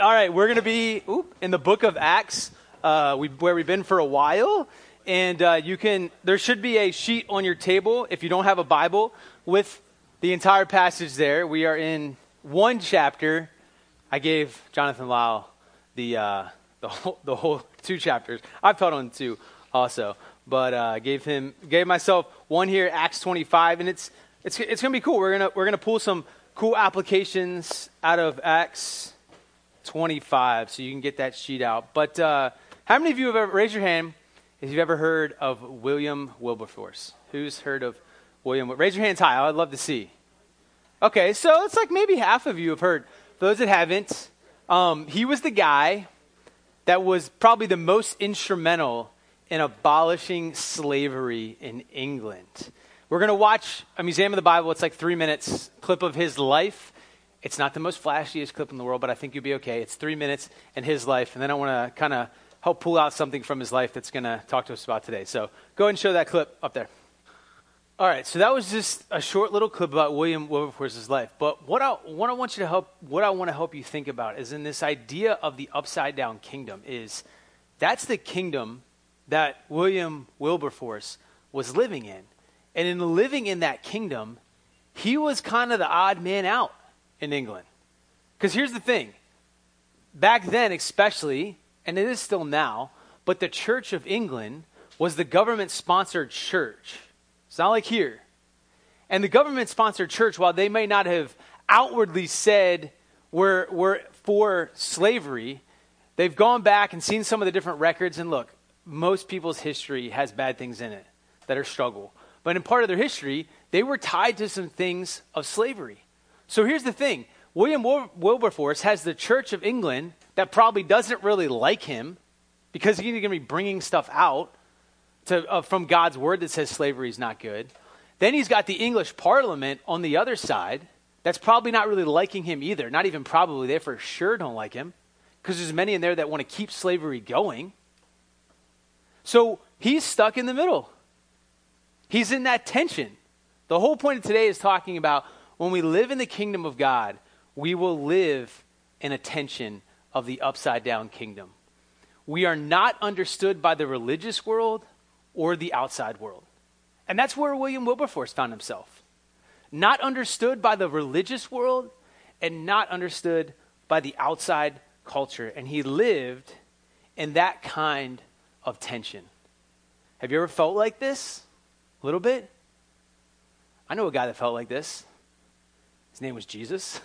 All right, we're going to be oop, in the book of Acts, uh, we, where we've been for a while. And uh, you can, there should be a sheet on your table if you don't have a Bible with the entire passage there. We are in one chapter. I gave Jonathan Lyle the, uh, the, whole, the whole two chapters. I've taught on two also, but uh, gave him, gave myself one here, Acts 25, and it's, it's, it's going to be cool. We're going to, we're going to pull some cool applications out of Acts 25, so you can get that sheet out. But uh, how many of you have ever, raise your hand if you've ever heard of William Wilberforce? Who's heard of William? Raise your hands high. I'd love to see. Okay, so it's like maybe half of you have heard. For those that haven't, um, he was the guy that was probably the most instrumental in abolishing slavery in England. We're going to watch a Museum of the Bible. It's like three minutes clip of his life it's not the most flashiest clip in the world, but I think you'll be okay. It's three minutes in his life, and then I want to kind of help pull out something from his life that's going to talk to us about today. So go ahead and show that clip up there. All right, so that was just a short little clip about William Wilberforce's life. But what I, what I want you to help, what I want to help you think about is in this idea of the upside down kingdom is that's the kingdom that William Wilberforce was living in. And in living in that kingdom, he was kind of the odd man out in England. Because here's the thing back then, especially, and it is still now, but the Church of England was the government sponsored church. It's not like here. And the government sponsored church, while they may not have outwardly said we're, we're for slavery, they've gone back and seen some of the different records. And look, most people's history has bad things in it that are struggle. But in part of their history, they were tied to some things of slavery. So here's the thing William Wilberforce has the Church of England that probably doesn't really like him because he's going to be bringing stuff out to, uh, from God's word that says slavery is not good. Then he's got the English Parliament on the other side that's probably not really liking him either. Not even probably, they for sure don't like him because there's many in there that want to keep slavery going. So he's stuck in the middle. He's in that tension. The whole point of today is talking about when we live in the kingdom of God, we will live in a tension of the upside down kingdom. We are not understood by the religious world or the outside world. And that's where William Wilberforce found himself. Not understood by the religious world and not understood by the outside culture. And he lived in that kind of tension. Have you ever felt like this? A little bit? I know a guy that felt like this. His name was Jesus.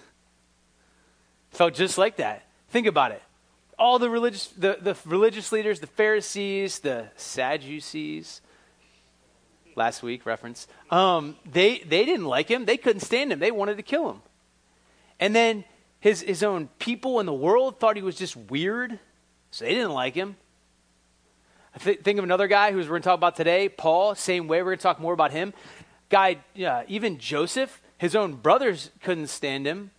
Felt just like that. Think about it. All the religious, the, the religious leaders, the Pharisees, the Sadducees, last week reference, um, they, they didn't like him. They couldn't stand him. They wanted to kill him. And then his, his own people in the world thought he was just weird, so they didn't like him. I th- think of another guy who's we're going to talk about today, Paul, same way. We're going to talk more about him. Guy, even Joseph, his own brothers couldn't stand him.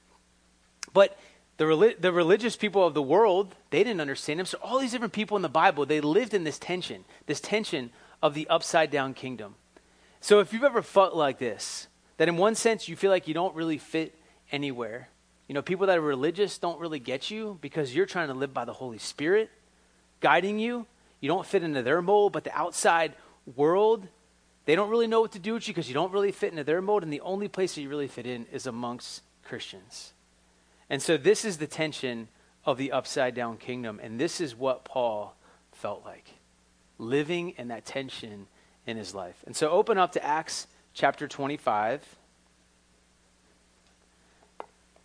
But the, the religious people of the world, they didn't understand him. So all these different people in the Bible, they lived in this tension, this tension of the upside down kingdom. So if you've ever felt like this, that in one sense you feel like you don't really fit anywhere, you know, people that are religious don't really get you because you're trying to live by the Holy Spirit guiding you. You don't fit into their mold, but the outside world they don't really know what to do with you because you don't really fit into their mode, and the only place that you really fit in is amongst Christians. And so this is the tension of the upside down kingdom, and this is what Paul felt like living in that tension in his life. And so open up to Acts chapter 25,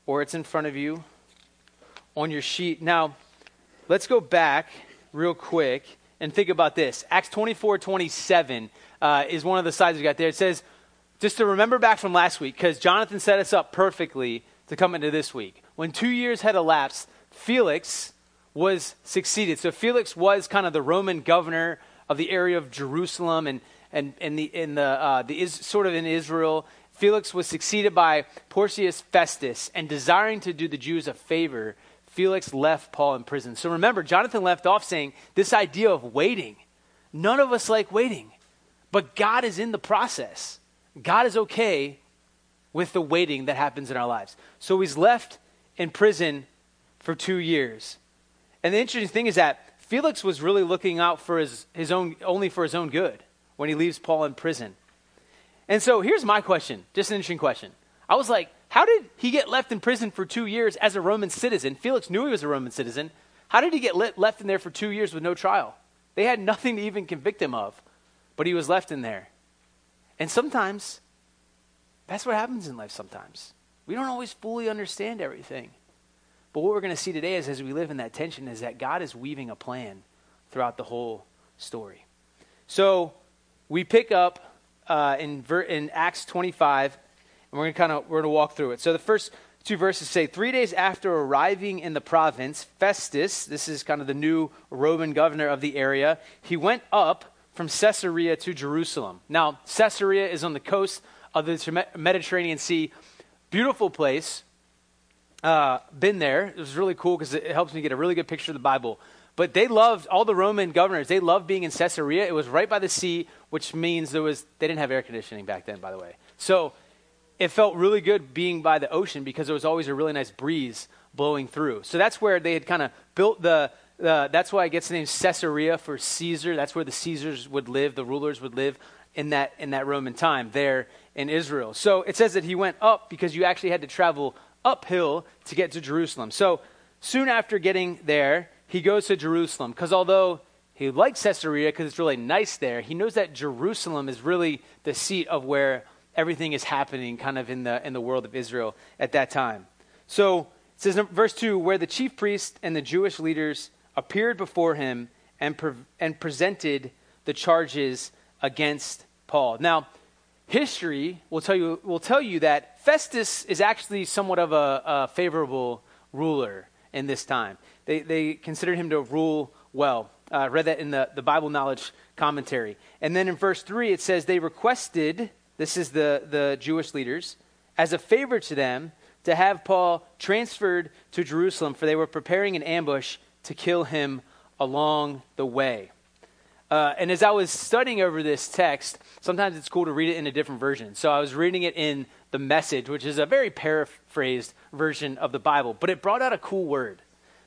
or it's in front of you on your sheet. Now, let's go back real quick and think about this. Acts 24 27 uh, is one of the slides we got there. It says, just to remember back from last week, because Jonathan set us up perfectly to come into this week. When two years had elapsed, Felix was succeeded. So Felix was kind of the Roman governor of the area of Jerusalem and, and, and the, in the, uh, the is, sort of in Israel. Felix was succeeded by Porcius Festus, and desiring to do the Jews a favor, Felix left Paul in prison. So remember, Jonathan left off saying this idea of waiting. None of us like waiting. But God is in the process. God is okay with the waiting that happens in our lives. So he's left in prison for two years. And the interesting thing is that Felix was really looking out for his, his own, only for his own good when he leaves Paul in prison. And so here's my question, just an interesting question. I was like, how did he get left in prison for two years as a Roman citizen? Felix knew he was a Roman citizen. How did he get left in there for two years with no trial? They had nothing to even convict him of, but he was left in there. And sometimes, that's what happens in life sometimes. We don't always fully understand everything. But what we're going to see today is as we live in that tension is that God is weaving a plan throughout the whole story. So we pick up uh, in, ver- in Acts 25, and we're going to kind of we're going to walk through it. So the first two verses say, three days after arriving in the province, Festus, this is kind of the new Roman governor of the area, he went up from Caesarea to Jerusalem. Now, Caesarea is on the coast of the Mediterranean Sea. Beautiful place uh, been there. It was really cool because it helps me get a really good picture of the Bible. But they loved all the Roman governors. They loved being in Caesarea. It was right by the sea, which means there was they didn't have air conditioning back then, by the way. So it felt really good being by the ocean because there was always a really nice breeze blowing through. So that's where they had kind of built the. Uh, that's why it gets the name Caesarea for Caesar. That's where the Caesars would live, the rulers would live in that in that Roman time there in Israel. So it says that he went up because you actually had to travel uphill to get to Jerusalem. So soon after getting there, he goes to Jerusalem because although he likes Caesarea because it's really nice there, he knows that Jerusalem is really the seat of where everything is happening kind of in the, in the world of Israel at that time. So it says verse 2 where the chief priests and the Jewish leaders appeared before him and, pre- and presented the charges against Paul. Now, history will tell you, will tell you that Festus is actually somewhat of a, a favorable ruler in this time. They, they considered him to rule well. I uh, read that in the, the Bible Knowledge commentary. And then in verse 3, it says, They requested, this is the, the Jewish leaders, as a favor to them to have Paul transferred to Jerusalem, for they were preparing an ambush to kill him along the way. Uh, and as I was studying over this text, sometimes it's cool to read it in a different version. So I was reading it in the message, which is a very paraphrased version of the Bible, but it brought out a cool word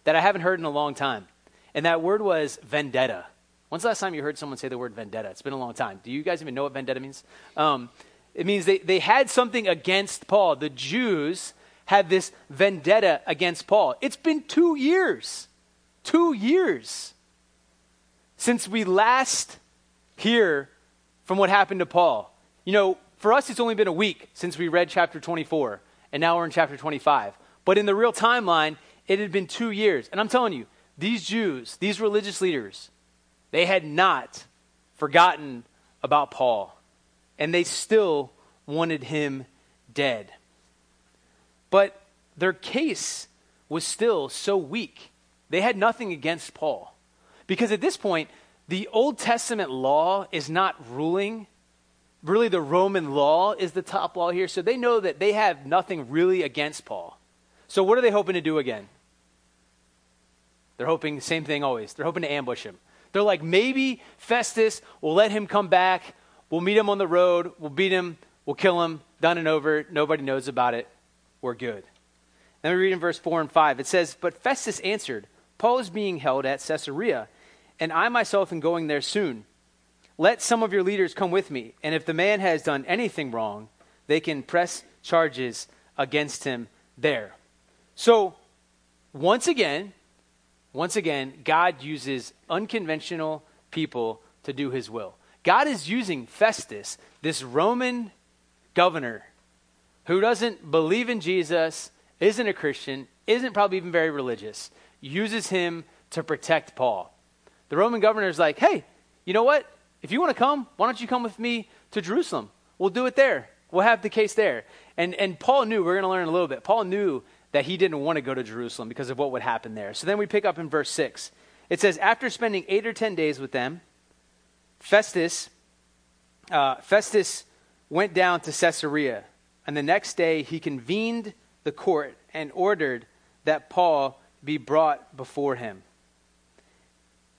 that I haven't heard in a long time. And that word was vendetta. When's the last time you heard someone say the word vendetta? It's been a long time. Do you guys even know what vendetta means? Um, it means they, they had something against Paul. The Jews had this vendetta against Paul. It's been two years. Two years since we last hear from what happened to Paul. You know, for us, it's only been a week since we read chapter 24, and now we're in chapter 25. But in the real timeline, it had been two years. And I'm telling you, these Jews, these religious leaders, they had not forgotten about Paul, and they still wanted him dead. But their case was still so weak. They had nothing against Paul. Because at this point, the Old Testament law is not ruling. Really, the Roman law is the top law here. So they know that they have nothing really against Paul. So what are they hoping to do again? They're hoping same thing always. They're hoping to ambush him. They're like, maybe Festus will let him come back. We'll meet him on the road. We'll beat him. We'll kill him. Done and over. Nobody knows about it. We're good. Let me read in verse 4 and 5. It says, But Festus answered, Paul is being held at Caesarea and I myself am going there soon. Let some of your leaders come with me, and if the man has done anything wrong, they can press charges against him there. So, once again, once again, God uses unconventional people to do his will. God is using Festus, this Roman governor who doesn't believe in Jesus, isn't a Christian, isn't probably even very religious, uses him to protect Paul. The Roman governor is like, hey, you know what? If you want to come, why don't you come with me to Jerusalem? We'll do it there. We'll have the case there. And, and Paul knew, we're going to learn a little bit. Paul knew that he didn't want to go to Jerusalem because of what would happen there. So then we pick up in verse 6. It says, After spending eight or ten days with them, Festus, uh, Festus went down to Caesarea. And the next day he convened the court and ordered that Paul be brought before him.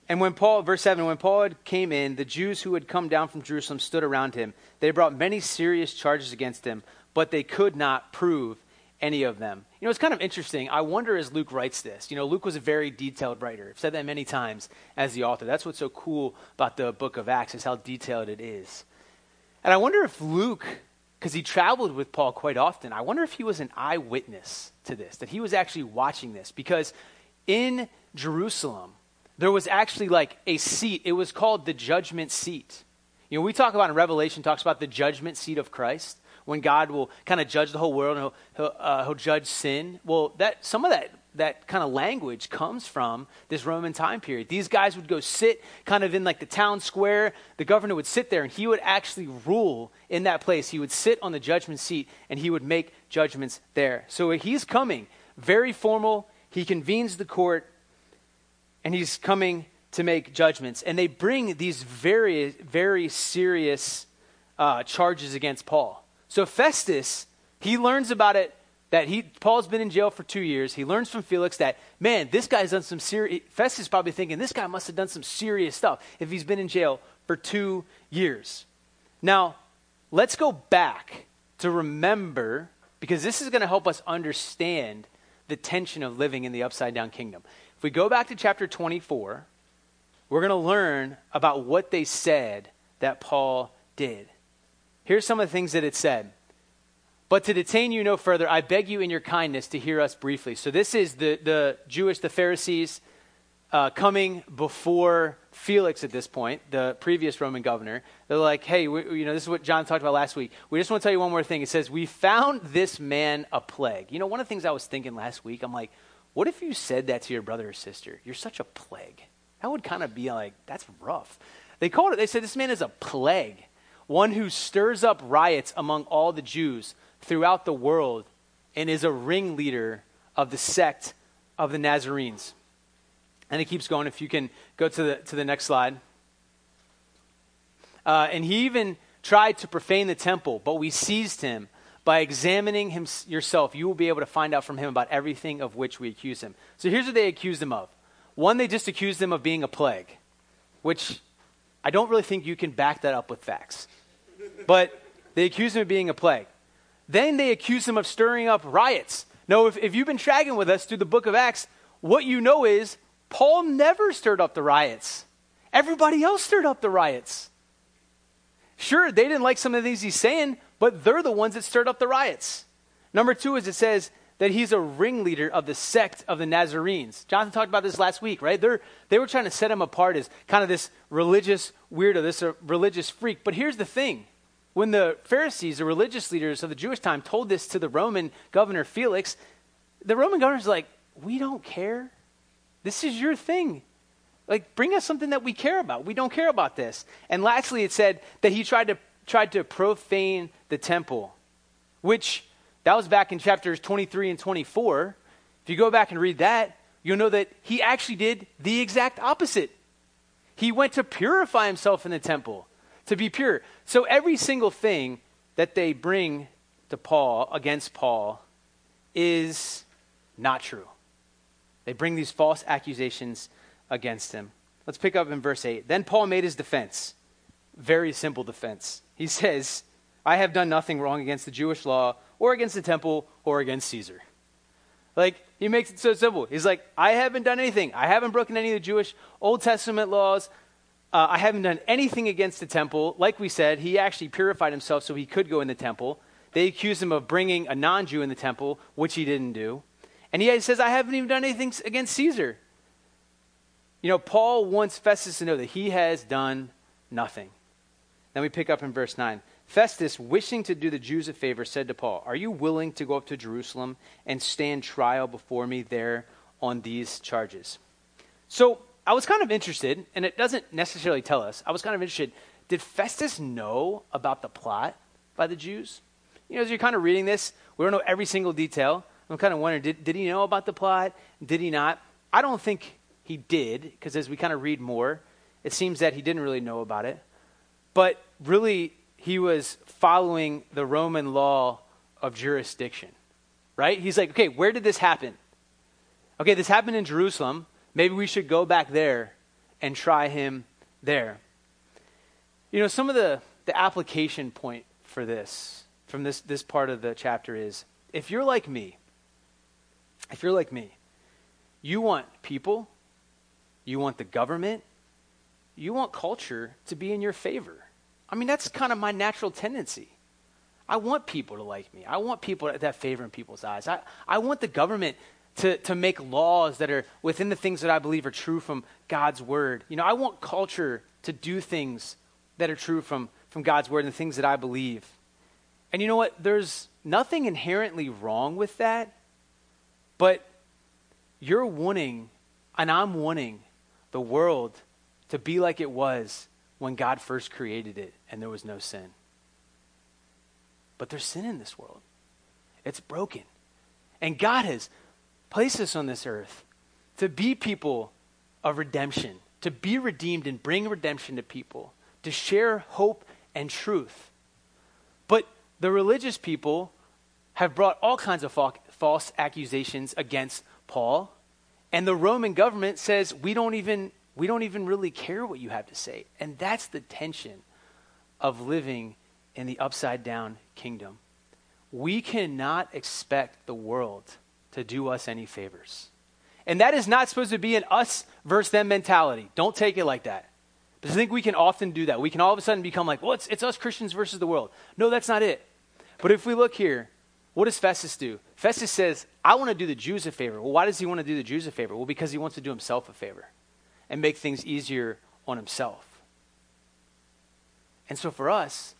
And when Paul, verse 7, when Paul came in, the Jews who had come down from Jerusalem stood around him. They brought many serious charges against him, but they could not prove any of them. You know, it's kind of interesting. I wonder as Luke writes this. You know, Luke was a very detailed writer. I've said that many times as the author. That's what's so cool about the book of Acts is how detailed it is. And I wonder if Luke, because he traveled with Paul quite often, I wonder if he was an eyewitness to this, that he was actually watching this. Because in Jerusalem, there was actually like a seat. It was called the judgment seat. You know, we talk about in Revelation, talks about the judgment seat of Christ when God will kind of judge the whole world and he'll, he'll, uh, he'll judge sin. Well, that, some of that, that kind of language comes from this Roman time period. These guys would go sit kind of in like the town square. The governor would sit there and he would actually rule in that place. He would sit on the judgment seat and he would make judgments there. So he's coming, very formal. He convenes the court and he's coming to make judgments. And they bring these very, very serious uh, charges against Paul. So Festus, he learns about it that he Paul's been in jail for two years. He learns from Felix that man, this guy's done some serious. Festus probably thinking this guy must have done some serious stuff if he's been in jail for two years. Now, let's go back to remember because this is going to help us understand the tension of living in the upside down kingdom. If we go back to chapter 24, we're going to learn about what they said that Paul did. Here's some of the things that it said. But to detain you no further, I beg you in your kindness to hear us briefly. So this is the, the Jewish, the Pharisees uh, coming before Felix at this point, the previous Roman governor. They're like, hey, we, you know, this is what John talked about last week. We just want to tell you one more thing. It says, we found this man a plague. You know, one of the things I was thinking last week, I'm like, what if you said that to your brother or sister? You're such a plague. That would kind of be like, that's rough. They called it, they said, this man is a plague, one who stirs up riots among all the Jews throughout the world and is a ringleader of the sect of the Nazarenes. And it keeps going. If you can go to the, to the next slide. Uh, and he even tried to profane the temple, but we seized him. By examining him yourself, you will be able to find out from him about everything of which we accuse him. So here's what they accused him of one, they just accused him of being a plague, which I don't really think you can back that up with facts. But they accused him of being a plague. Then they accuse him of stirring up riots. No, if, if you've been tracking with us through the book of Acts, what you know is Paul never stirred up the riots. Everybody else stirred up the riots. Sure, they didn't like some of the things he's saying, but they're the ones that stirred up the riots. Number two is it says that he's a ringleader of the sect of the Nazarenes. Jonathan talked about this last week, right? They're, they were trying to set him apart as kind of this religious weirdo, this uh, religious freak. But here's the thing when the Pharisees, the religious leaders of the Jewish time, told this to the Roman governor Felix, the Roman governor's like, We don't care. This is your thing. Like, bring us something that we care about. We don't care about this. And lastly, it said that he tried to, tried to profane the temple, which that was back in chapters 23 and 24. If you go back and read that, you'll know that he actually did the exact opposite. He went to purify himself in the temple, to be pure. So every single thing that they bring to Paul, against Paul, is not true. They bring these false accusations against him. Let's pick up in verse 8. Then Paul made his defense. Very simple defense. He says, I have done nothing wrong against the Jewish law or against the temple or against Caesar. Like, he makes it so simple. He's like, I haven't done anything. I haven't broken any of the Jewish Old Testament laws. Uh, I haven't done anything against the temple. Like we said, he actually purified himself so he could go in the temple. They accuse him of bringing a non Jew in the temple, which he didn't do. And he says, I haven't even done anything against Caesar. You know, Paul wants Festus to know that he has done nothing. Then we pick up in verse 9. Festus, wishing to do the Jews a favor, said to Paul, Are you willing to go up to Jerusalem and stand trial before me there on these charges? So I was kind of interested, and it doesn't necessarily tell us, I was kind of interested. Did Festus know about the plot by the Jews? You know, as you're kind of reading this, we don't know every single detail. I'm kind of wondering, did, did he know about the plot? Did he not? I don't think he did, because as we kind of read more, it seems that he didn't really know about it. But really, he was following the Roman law of jurisdiction, right? He's like, okay, where did this happen? Okay, this happened in Jerusalem. Maybe we should go back there and try him there. You know, some of the, the application point for this, from this, this part of the chapter is, if you're like me, if you're like me, you want people, you want the government, you want culture to be in your favor. I mean, that's kind of my natural tendency. I want people to like me. I want people that favor in people's eyes. I, I want the government to, to make laws that are within the things that I believe are true from God's word. You know, I want culture to do things that are true from, from God's word and the things that I believe. And you know what? There's nothing inherently wrong with that, but you're wanting, and I'm wanting, the world to be like it was when God first created it and there was no sin. But there's sin in this world, it's broken. And God has placed us on this earth to be people of redemption, to be redeemed and bring redemption to people, to share hope and truth. But the religious people have brought all kinds of false accusations against Paul. And the Roman government says, we don't even we don't even really care what you have to say. And that's the tension of living in the upside down kingdom. We cannot expect the world to do us any favors. And that is not supposed to be an us versus them mentality. Don't take it like that. Because I think we can often do that. We can all of a sudden become like, well, it's, it's us Christians versus the world. No, that's not it. But if we look here, what does Festus do? Festus says, I want to do the Jews a favor. Well, why does he want to do the Jews a favor? Well, because he wants to do himself a favor and make things easier on himself. And so for us,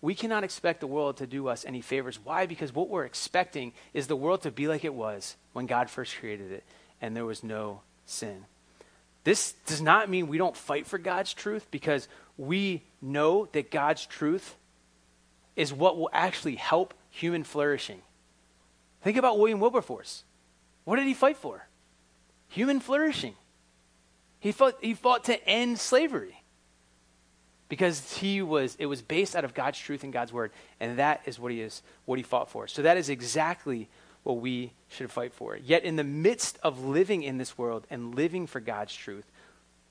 we cannot expect the world to do us any favors. Why? Because what we're expecting is the world to be like it was when God first created it and there was no sin. This does not mean we don't fight for God's truth because we know that God's truth is what will actually help human flourishing. Think about William Wilberforce. What did he fight for? Human flourishing. He fought, he fought to end slavery because he was it was based out of God's truth and God's word, and that is what he is what he fought for. So that is exactly what we should fight for. Yet in the midst of living in this world and living for God's truth,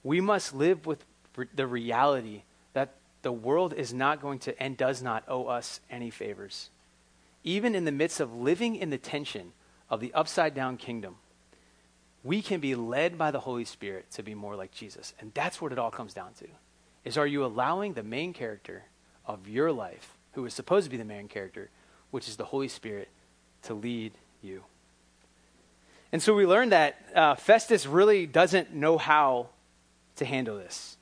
we must live with the reality that the world is not going to and does not owe us any favors. Even in the midst of living in the tension of the upside down kingdom, we can be led by the Holy Spirit to be more like Jesus. And that's what it all comes down to. Is are you allowing the main character of your life, who is supposed to be the main character, which is the Holy Spirit, to lead you? And so we learned that uh, Festus really doesn't know how to handle this.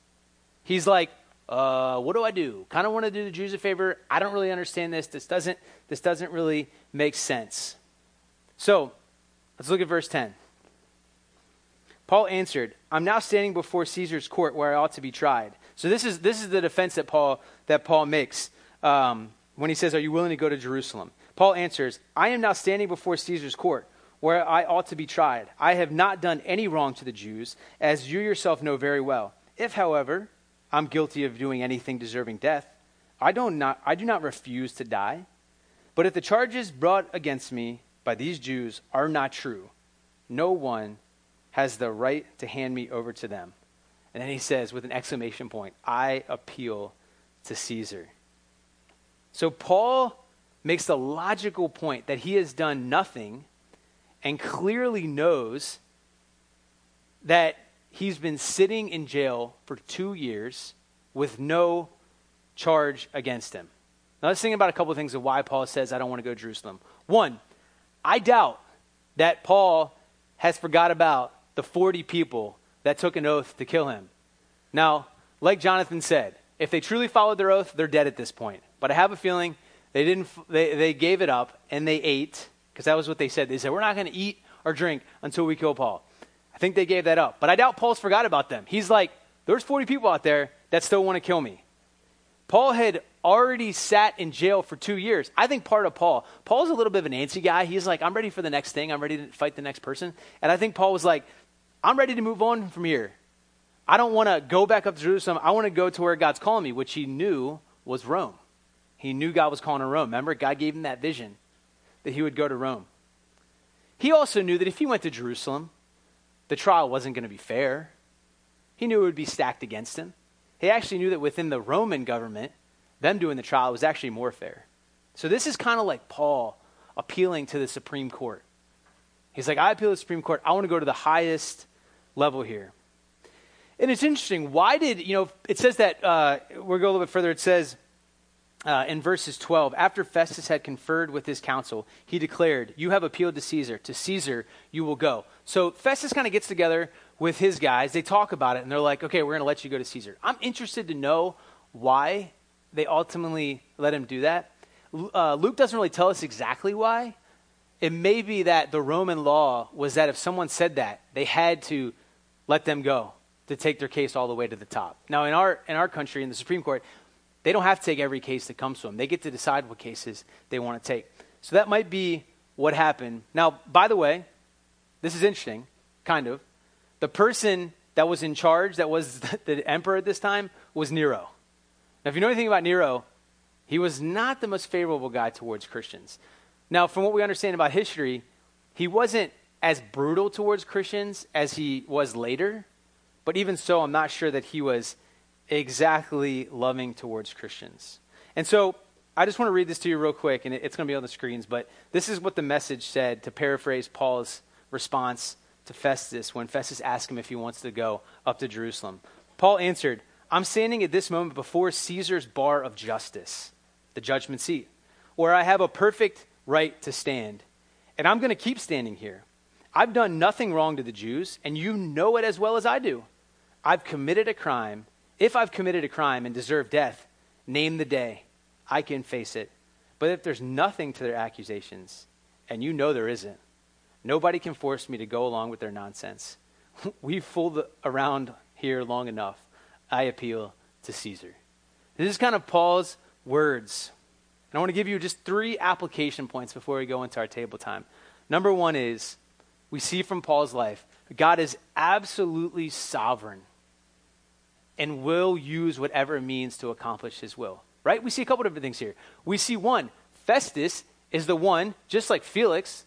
He's like, uh, what do I do? Kind of want to do the Jews a favor. I don't really understand this. This doesn't, this doesn't really make sense. So let's look at verse 10. Paul answered, I'm now standing before Caesar's court where I ought to be tried. So this is, this is the defense that Paul, that Paul makes um, when he says, Are you willing to go to Jerusalem? Paul answers, I am now standing before Caesar's court where I ought to be tried. I have not done any wrong to the Jews, as you yourself know very well. If, however, I'm guilty of doing anything deserving death, I, don't not, I do not refuse to die. But if the charges brought against me by these Jews are not true, no one has the right to hand me over to them. And then he says, with an exclamation point, I appeal to Caesar. So Paul makes the logical point that he has done nothing and clearly knows that he's been sitting in jail for two years with no charge against him. Now, let's think about a couple of things of why Paul says, I don't want to go to Jerusalem. One, I doubt that Paul has forgot about the 40 people that took an oath to kill him. Now, like Jonathan said, if they truly followed their oath, they're dead at this point. But I have a feeling they didn't they, they gave it up and they ate because that was what they said. They said, "We're not going to eat or drink until we kill Paul." I think they gave that up. But I doubt Paul's forgot about them. He's like, "There's 40 people out there that still want to kill me." Paul had already sat in jail for two years. I think part of Paul, Paul's a little bit of an antsy guy. He's like, I'm ready for the next thing. I'm ready to fight the next person. And I think Paul was like, I'm ready to move on from here. I don't want to go back up to Jerusalem. I want to go to where God's calling me, which he knew was Rome. He knew God was calling to Rome. Remember, God gave him that vision that he would go to Rome. He also knew that if he went to Jerusalem, the trial wasn't going to be fair. He knew it would be stacked against him. He actually knew that within the Roman government, them doing the trial was actually more fair. So this is kind of like Paul appealing to the Supreme Court. He's like, I appeal to the Supreme Court. I want to go to the highest level here. And it's interesting. Why did, you know, it says that, uh, we'll go a little bit further. It says uh, in verses 12, after Festus had conferred with his council, he declared, You have appealed to Caesar. To Caesar you will go. So Festus kind of gets together with his guys. They talk about it, and they're like, Okay, we're going to let you go to Caesar. I'm interested to know why they ultimately let him do that. Uh, Luke doesn't really tell us exactly why. It may be that the Roman law was that if someone said that, they had to let them go to take their case all the way to the top. Now, in our, in our country, in the Supreme Court, they don't have to take every case that comes to them. They get to decide what cases they want to take. So that might be what happened. Now, by the way, this is interesting, kind of. The person that was in charge, that was the emperor at this time, was Nero. Now, if you know anything about Nero, he was not the most favorable guy towards Christians. Now, from what we understand about history, he wasn't as brutal towards Christians as he was later. But even so, I'm not sure that he was exactly loving towards Christians. And so I just want to read this to you real quick, and it's going to be on the screens. But this is what the message said, to paraphrase Paul's response to Festus when Festus asked him if he wants to go up to Jerusalem. Paul answered, I'm standing at this moment before Caesar's bar of justice, the judgment seat, where I have a perfect right to stand. And I'm going to keep standing here. I've done nothing wrong to the Jews, and you know it as well as I do. I've committed a crime, if I've committed a crime and deserve death, name the day. I can face it. But if there's nothing to their accusations, and you know there isn't, nobody can force me to go along with their nonsense. We've fooled around here long enough. I appeal to Caesar. This is kind of Paul's words. I want to give you just three application points before we go into our table time. Number one is we see from Paul's life, God is absolutely sovereign and will use whatever means to accomplish his will. Right? We see a couple different things here. We see one, Festus is the one, just like Felix,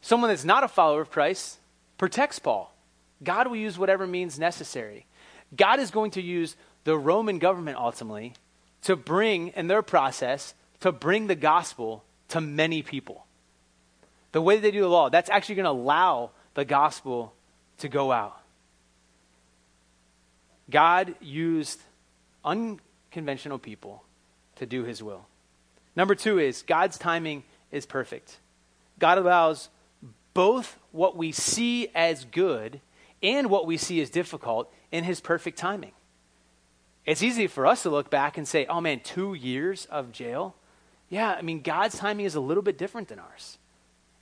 someone that's not a follower of Christ, protects Paul. God will use whatever means necessary. God is going to use the Roman government ultimately to bring, in their process, to bring the gospel to many people. The way they do the law, that's actually going to allow the gospel to go out. God used unconventional people to do his will. Number two is God's timing is perfect. God allows both what we see as good and what we see as difficult in his perfect timing. It's easy for us to look back and say, oh man, two years of jail? Yeah, I mean, God's timing is a little bit different than ours.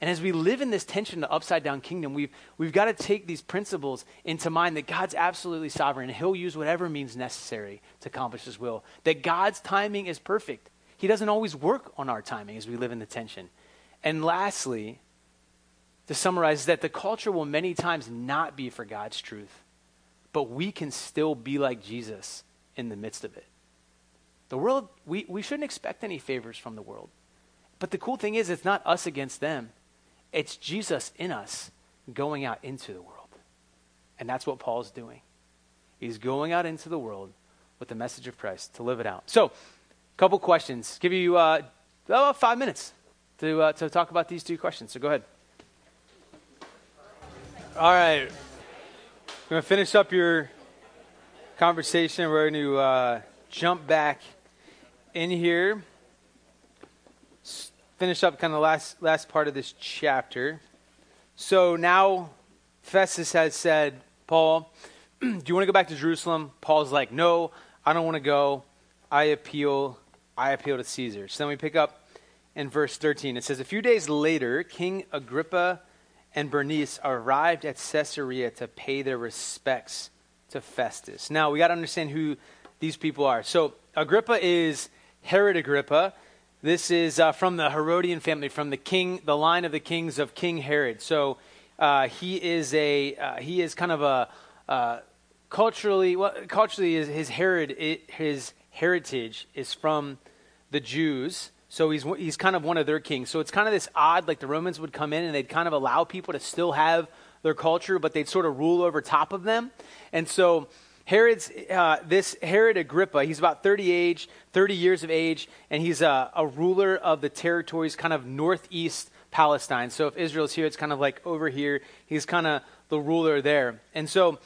And as we live in this tension, the upside down kingdom, we've, we've got to take these principles into mind that God's absolutely sovereign and He'll use whatever means necessary to accomplish His will. That God's timing is perfect. He doesn't always work on our timing as we live in the tension. And lastly, to summarize, that the culture will many times not be for God's truth, but we can still be like Jesus in the midst of it. The world, we, we shouldn't expect any favors from the world. But the cool thing is, it's not us against them. It's Jesus in us going out into the world. And that's what Paul's doing. He's going out into the world with the message of Christ to live it out. So, a couple questions. Give you uh, about five minutes to, uh, to talk about these two questions. So go ahead. All right. We're going to finish up your conversation. We're going to uh, jump back in here finish up kind of the last, last part of this chapter. So now Festus has said, Paul, do you want to go back to Jerusalem? Paul's like, no, I don't want to go. I appeal, I appeal to Caesar. So then we pick up in verse 13. It says, A few days later, King Agrippa and Bernice arrived at Caesarea to pay their respects to Festus. Now, we got to understand who these people are. So, Agrippa is Herod Agrippa. This is uh, from the Herodian family, from the king, the line of the kings of King Herod. So uh, he is a uh, he is kind of a uh, culturally well, culturally his, his Herod his heritage is from the Jews. So he's he's kind of one of their kings. So it's kind of this odd, like the Romans would come in and they'd kind of allow people to still have their culture, but they'd sort of rule over top of them. And so Herod's, uh, this Herod Agrippa, he's about 30 age, 30 years of age, and he's a, a ruler of the territories kind of northeast Palestine. So if Israel's here, it's kind of like over here. He's kind of the ruler there. And so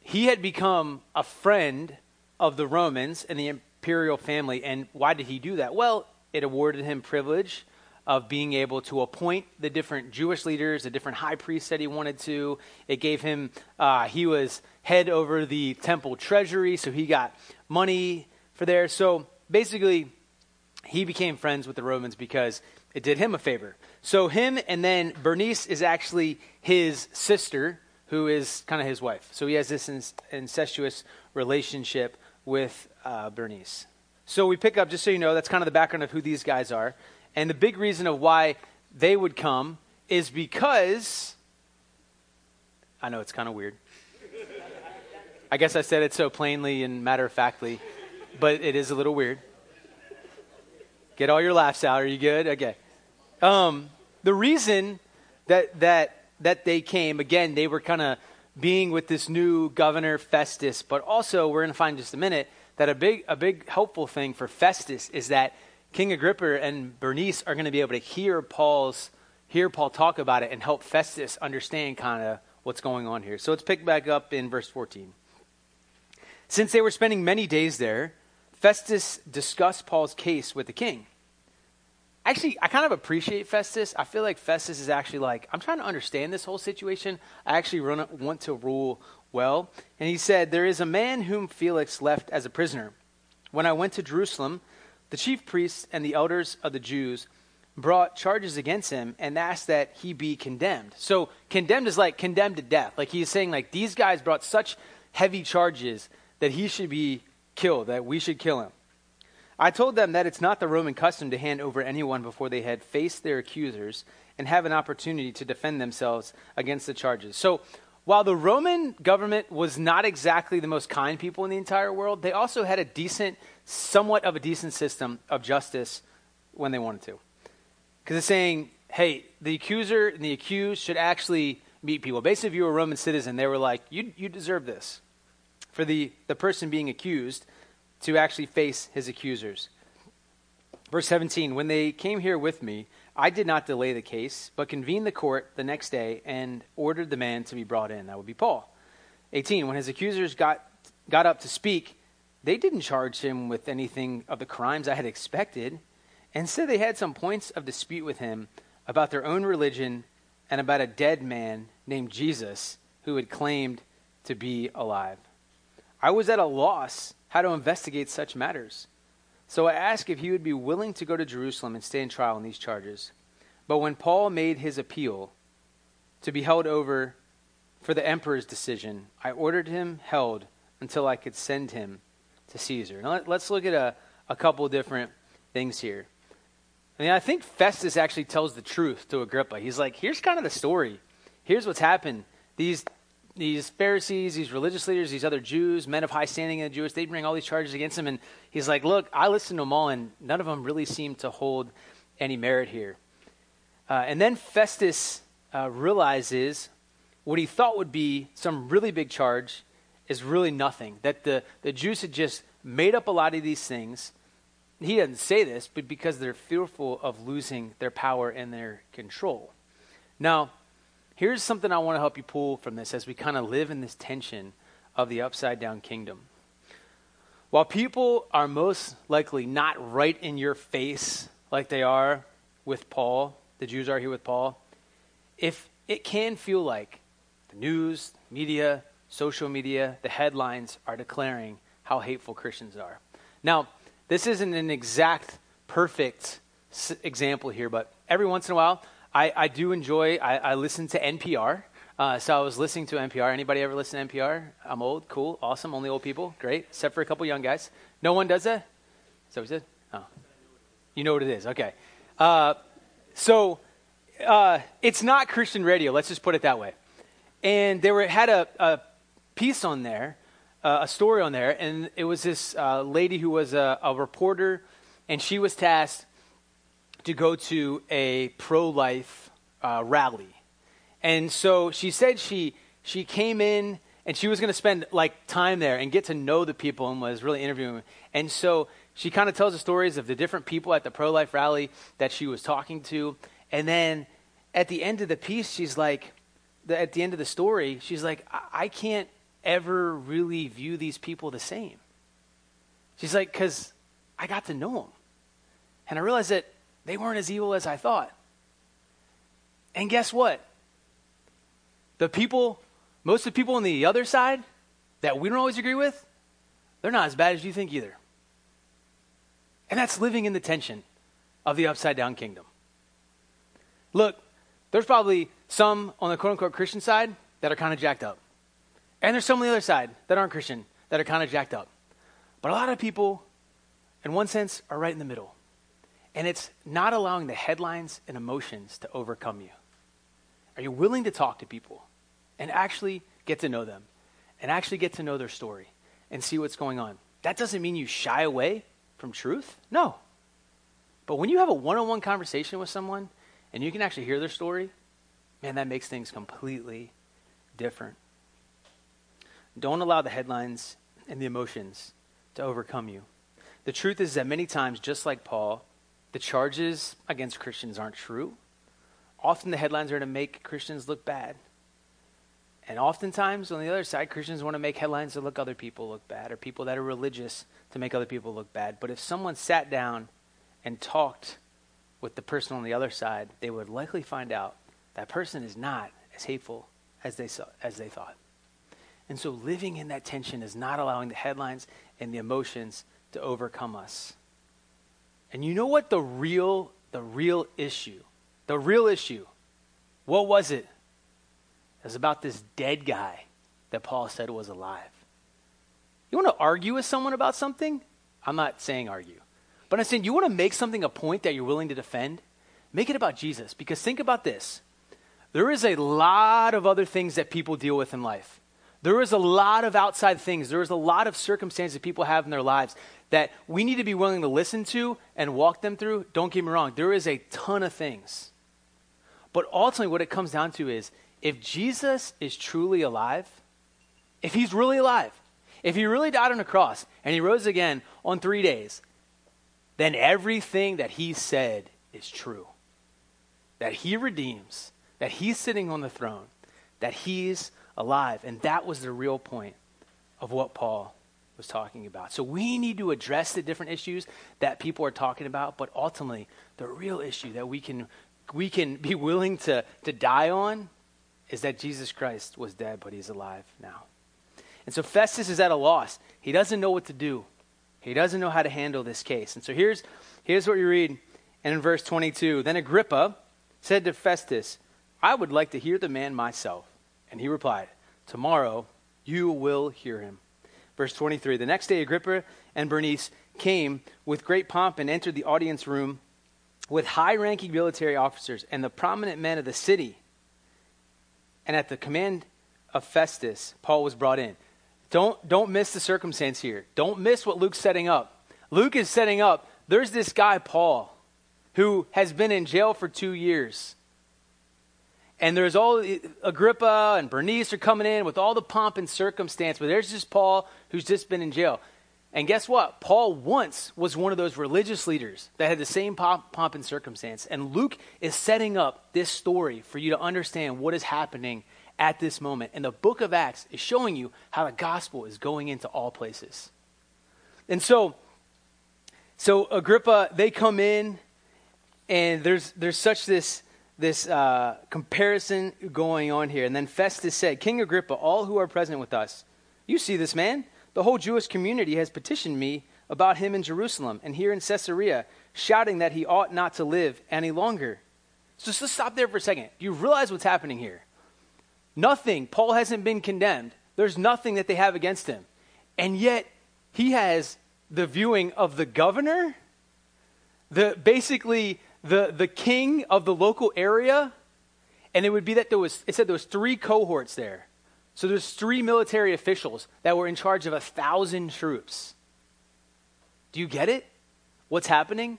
he had become a friend of the Romans and the imperial family. And why did he do that? Well, it awarded him privilege of being able to appoint the different Jewish leaders, the different high priests that he wanted to. It gave him, uh, he was head over the temple treasury, so he got money for there. So basically, he became friends with the Romans because it did him a favor. So him and then Bernice is actually his sister, who is kind of his wife. So he has this incestuous relationship with uh, Bernice. So we pick up, just so you know, that's kind of the background of who these guys are. And the big reason of why they would come is because I know it's kind of weird. I guess I said it so plainly and matter of factly, but it is a little weird. Get all your laughs out. Are you good? Okay. Um, the reason that that that they came again, they were kind of being with this new governor Festus, but also we're going to find just a minute that a big a big helpful thing for Festus is that King Agrippa and Bernice are going to be able to hear Paul's hear Paul talk about it and help Festus understand kind of what's going on here. So let's pick back up in verse 14. Since they were spending many days there, Festus discussed Paul's case with the king actually, I kind of appreciate Festus. I feel like Festus is actually like, I'm trying to understand this whole situation. I actually want to rule well. And he said, There is a man whom Felix left as a prisoner. When I went to Jerusalem, the chief priests and the elders of the Jews brought charges against him and asked that he be condemned. So, condemned is like condemned to death. Like he's saying, like, these guys brought such heavy charges that he should be killed, that we should kill him. I told them that it's not the Roman custom to hand over anyone before they had faced their accusers and have an opportunity to defend themselves against the charges. So, while the Roman government was not exactly the most kind people in the entire world, they also had a decent, somewhat of a decent system of justice when they wanted to. Because it's saying, hey, the accuser and the accused should actually meet people. Basically, if you were a Roman citizen, they were like, you, you deserve this. For the, the person being accused, to actually face his accusers. Verse 17 When they came here with me, I did not delay the case, but convened the court the next day and ordered the man to be brought in. That would be Paul. 18 When his accusers got, got up to speak, they didn't charge him with anything of the crimes I had expected. Instead, they had some points of dispute with him about their own religion and about a dead man named Jesus who had claimed to be alive. I was at a loss how to investigate such matters. So I asked if he would be willing to go to Jerusalem and stand trial on these charges. But when Paul made his appeal to be held over for the emperor's decision, I ordered him held until I could send him to Caesar. Now let, us look at a, a couple different things here. I mean, I think Festus actually tells the truth to Agrippa. He's like, here's kind of the story. Here's what's happened. These these Pharisees, these religious leaders, these other Jews, men of high standing in the Jewish, they bring all these charges against him. And he's like, Look, I listened to them all, and none of them really seem to hold any merit here. Uh, and then Festus uh, realizes what he thought would be some really big charge is really nothing. That the, the Jews had just made up a lot of these things. He doesn't say this, but because they're fearful of losing their power and their control. Now, Here's something I want to help you pull from this as we kind of live in this tension of the upside down kingdom. While people are most likely not right in your face like they are with Paul, the Jews are here with Paul, if it can feel like the news, media, social media, the headlines are declaring how hateful Christians are. Now, this isn't an exact, perfect example here, but every once in a while, I, I do enjoy, I, I listen to NPR. Uh, so I was listening to NPR. Anybody ever listen to NPR? I'm old, cool, awesome, only old people, great, except for a couple young guys. No one does that? Is that what you said? Oh. You know what it is, okay. Uh, so uh, it's not Christian radio, let's just put it that way. And they were, had a, a piece on there, uh, a story on there, and it was this uh, lady who was a, a reporter, and she was tasked to go to a pro life uh, rally. And so she said she, she came in and she was going to spend like time there and get to know the people and was really interviewing them. And so she kind of tells the stories of the different people at the pro life rally that she was talking to. And then at the end of the piece, she's like, the, at the end of the story, she's like, I, I can't ever really view these people the same. She's like, because I got to know them. And I realized that they weren't as evil as I thought. And guess what? The people, most of the people on the other side that we don't always agree with, they're not as bad as you think either. And that's living in the tension of the upside down kingdom. Look, there's probably some on the quote unquote Christian side that are kind of jacked up. And there's some on the other side that aren't Christian that are kind of jacked up. But a lot of people, in one sense, are right in the middle. And it's not allowing the headlines and emotions to overcome you. Are you willing to talk to people and actually get to know them and actually get to know their story and see what's going on? That doesn't mean you shy away from truth. No. But when you have a one on one conversation with someone and you can actually hear their story, man, that makes things completely different. Don't allow the headlines and the emotions to overcome you. The truth is that many times, just like Paul, the charges against Christians aren't true. Often the headlines are to make Christians look bad. And oftentimes, on the other side, Christians want to make headlines to look other people look bad, or people that are religious to make other people look bad. But if someone sat down and talked with the person on the other side, they would likely find out that person is not as hateful as they, saw, as they thought. And so living in that tension is not allowing the headlines and the emotions to overcome us. And you know what the real the real issue, the real issue, what was it? It was about this dead guy that Paul said was alive. You want to argue with someone about something? I'm not saying argue. But I'm saying you want to make something a point that you're willing to defend? Make it about Jesus. Because think about this there is a lot of other things that people deal with in life. There is a lot of outside things. There is a lot of circumstances people have in their lives that we need to be willing to listen to and walk them through. Don't get me wrong, there is a ton of things. But ultimately, what it comes down to is if Jesus is truly alive, if he's really alive, if he really died on a cross and he rose again on three days, then everything that he said is true. That he redeems, that he's sitting on the throne, that he's alive. And that was the real point of what Paul was talking about. So we need to address the different issues that people are talking about, but ultimately, the real issue that we can, we can be willing to, to die on is that Jesus Christ was dead, but he's alive now. And so Festus is at a loss. He doesn't know what to do. He doesn't know how to handle this case. And so here's, here's what you read and in verse 22. Then Agrippa said to Festus, I would like to hear the man myself. And he replied, Tomorrow you will hear him. Verse 23 The next day, Agrippa and Bernice came with great pomp and entered the audience room with high ranking military officers and the prominent men of the city. And at the command of Festus, Paul was brought in. Don't, don't miss the circumstance here. Don't miss what Luke's setting up. Luke is setting up, there's this guy, Paul, who has been in jail for two years. And there's all eh, Agrippa and Bernice are coming in with all the pomp and circumstance, but there's just Paul who's just been in jail. And guess what? Paul once was one of those religious leaders that had the same pomp, pomp and circumstance. And Luke is setting up this story for you to understand what is happening at this moment. And the book of Acts is showing you how the gospel is going into all places. And so, so Agrippa, they come in, and there's there's such this this uh, comparison going on here. And then Festus said, King Agrippa, all who are present with us, you see this man? The whole Jewish community has petitioned me about him in Jerusalem and here in Caesarea, shouting that he ought not to live any longer. So let's stop there for a second. Do you realize what's happening here? Nothing. Paul hasn't been condemned. There's nothing that they have against him. And yet, he has the viewing of the governor, the basically the, the king of the local area, and it would be that there was, it said there was three cohorts there. So there's three military officials that were in charge of a thousand troops. Do you get it? What's happening?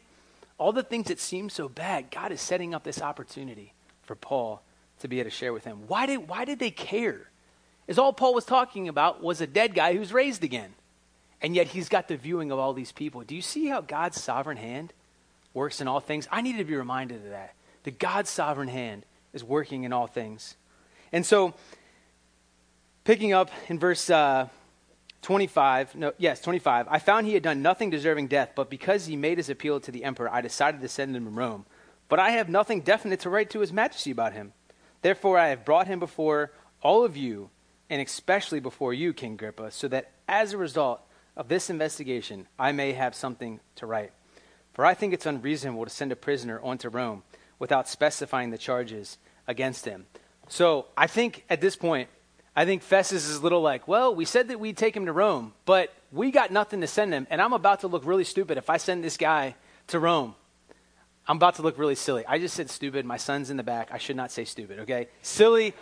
All the things that seem so bad, God is setting up this opportunity for Paul to be able to share with him. Why did, why did they care? is all Paul was talking about was a dead guy who's raised again. And yet he's got the viewing of all these people. Do you see how God's sovereign hand works in all things? I need to be reminded of that. The God's sovereign hand is working in all things. And so, picking up in verse uh, 25, no, yes, 25, I found he had done nothing deserving death, but because he made his appeal to the emperor, I decided to send him to Rome. But I have nothing definite to write to his majesty about him. Therefore, I have brought him before all of you, and especially before you, King Agrippa, so that as a result of this investigation, I may have something to write. For I think it's unreasonable to send a prisoner on to Rome without specifying the charges against him. So I think at this point, I think Festus is a little like, well, we said that we'd take him to Rome, but we got nothing to send him, and I'm about to look really stupid if I send this guy to Rome. I'm about to look really silly. I just said stupid. My son's in the back. I should not say stupid, okay? Silly.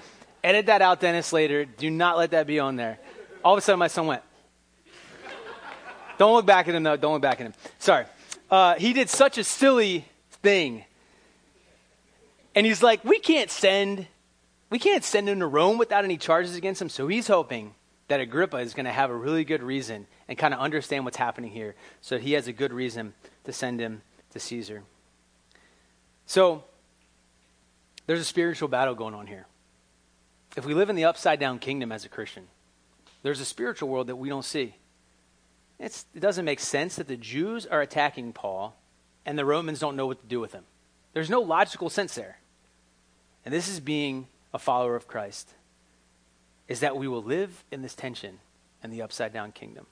Edit that out, Dennis, later. Do not let that be on there. All of a sudden, my son went. Don't look back at him, though. Don't look back at him. Sorry. Uh, he did such a silly thing. And he's like, we can't send we can't send him to Rome without any charges against him. So he's hoping that Agrippa is going to have a really good reason and kind of understand what's happening here. So he has a good reason to send him to Caesar. So there's a spiritual battle going on here. If we live in the upside down kingdom as a Christian, there's a spiritual world that we don't see. It's, it doesn't make sense that the Jews are attacking Paul and the Romans don't know what to do with him. There's no logical sense there. And this is being a follower of Christ is that we will live in this tension in the upside down kingdom.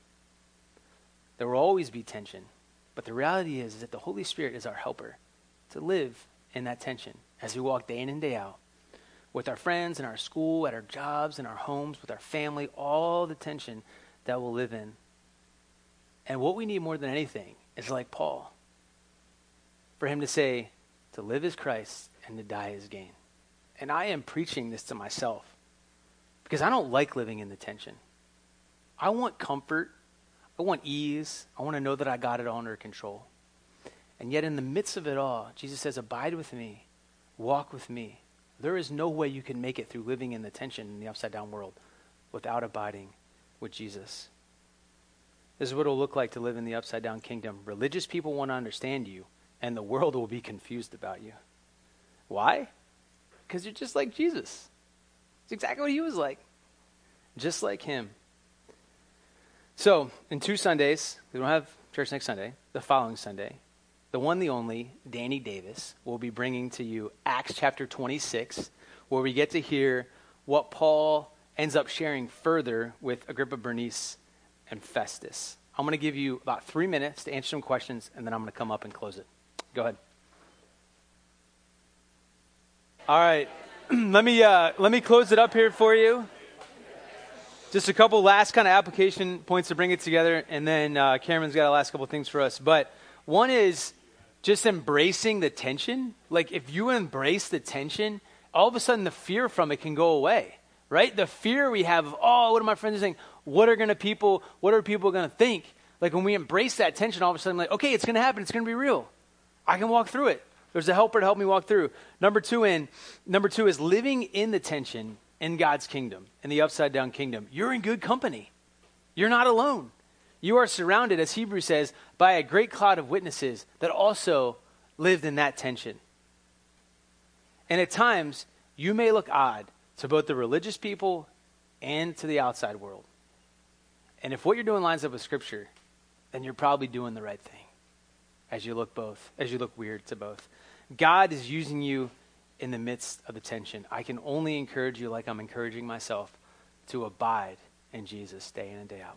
There will always be tension, but the reality is, is that the Holy Spirit is our helper to live in that tension as we walk day in and day out with our friends in our school, at our jobs, in our homes, with our family, all the tension that we'll live in. And what we need more than anything is like Paul for him to say, to live is Christ and to die is gain. And I am preaching this to myself because I don't like living in the tension. I want comfort. I want ease. I want to know that I got it all under control. And yet, in the midst of it all, Jesus says, Abide with me, walk with me. There is no way you can make it through living in the tension in the upside down world without abiding with Jesus. This is what it'll look like to live in the upside down kingdom. Religious people want to understand you, and the world will be confused about you. Why? Because you're just like Jesus. It's exactly what he was like. Just like him. So, in two Sundays, we don't have church next Sunday, the following Sunday, the one, the only, Danny Davis, will be bringing to you Acts chapter 26, where we get to hear what Paul ends up sharing further with Agrippa Bernice and Festus. I'm going to give you about three minutes to answer some questions, and then I'm going to come up and close it. Go ahead. All right, let me uh, let me close it up here for you. Just a couple last kind of application points to bring it together, and then uh, Cameron's got a last couple things for us. But one is just embracing the tension. Like if you embrace the tension, all of a sudden the fear from it can go away, right? The fear we have of oh, what are my friends saying? What are gonna people? What are people gonna think? Like when we embrace that tension, all of a sudden, like okay, it's gonna happen. It's gonna be real. I can walk through it. There's a helper to help me walk through. Number two in number two is living in the tension in God's kingdom, in the upside down kingdom. You're in good company. You're not alone. You are surrounded, as Hebrew says, by a great cloud of witnesses that also lived in that tension. And at times, you may look odd to both the religious people and to the outside world. And if what you're doing lines up with Scripture, then you're probably doing the right thing as you look both, as you look weird to both. God is using you in the midst of the tension. I can only encourage you, like I'm encouraging myself, to abide in Jesus day in and day out.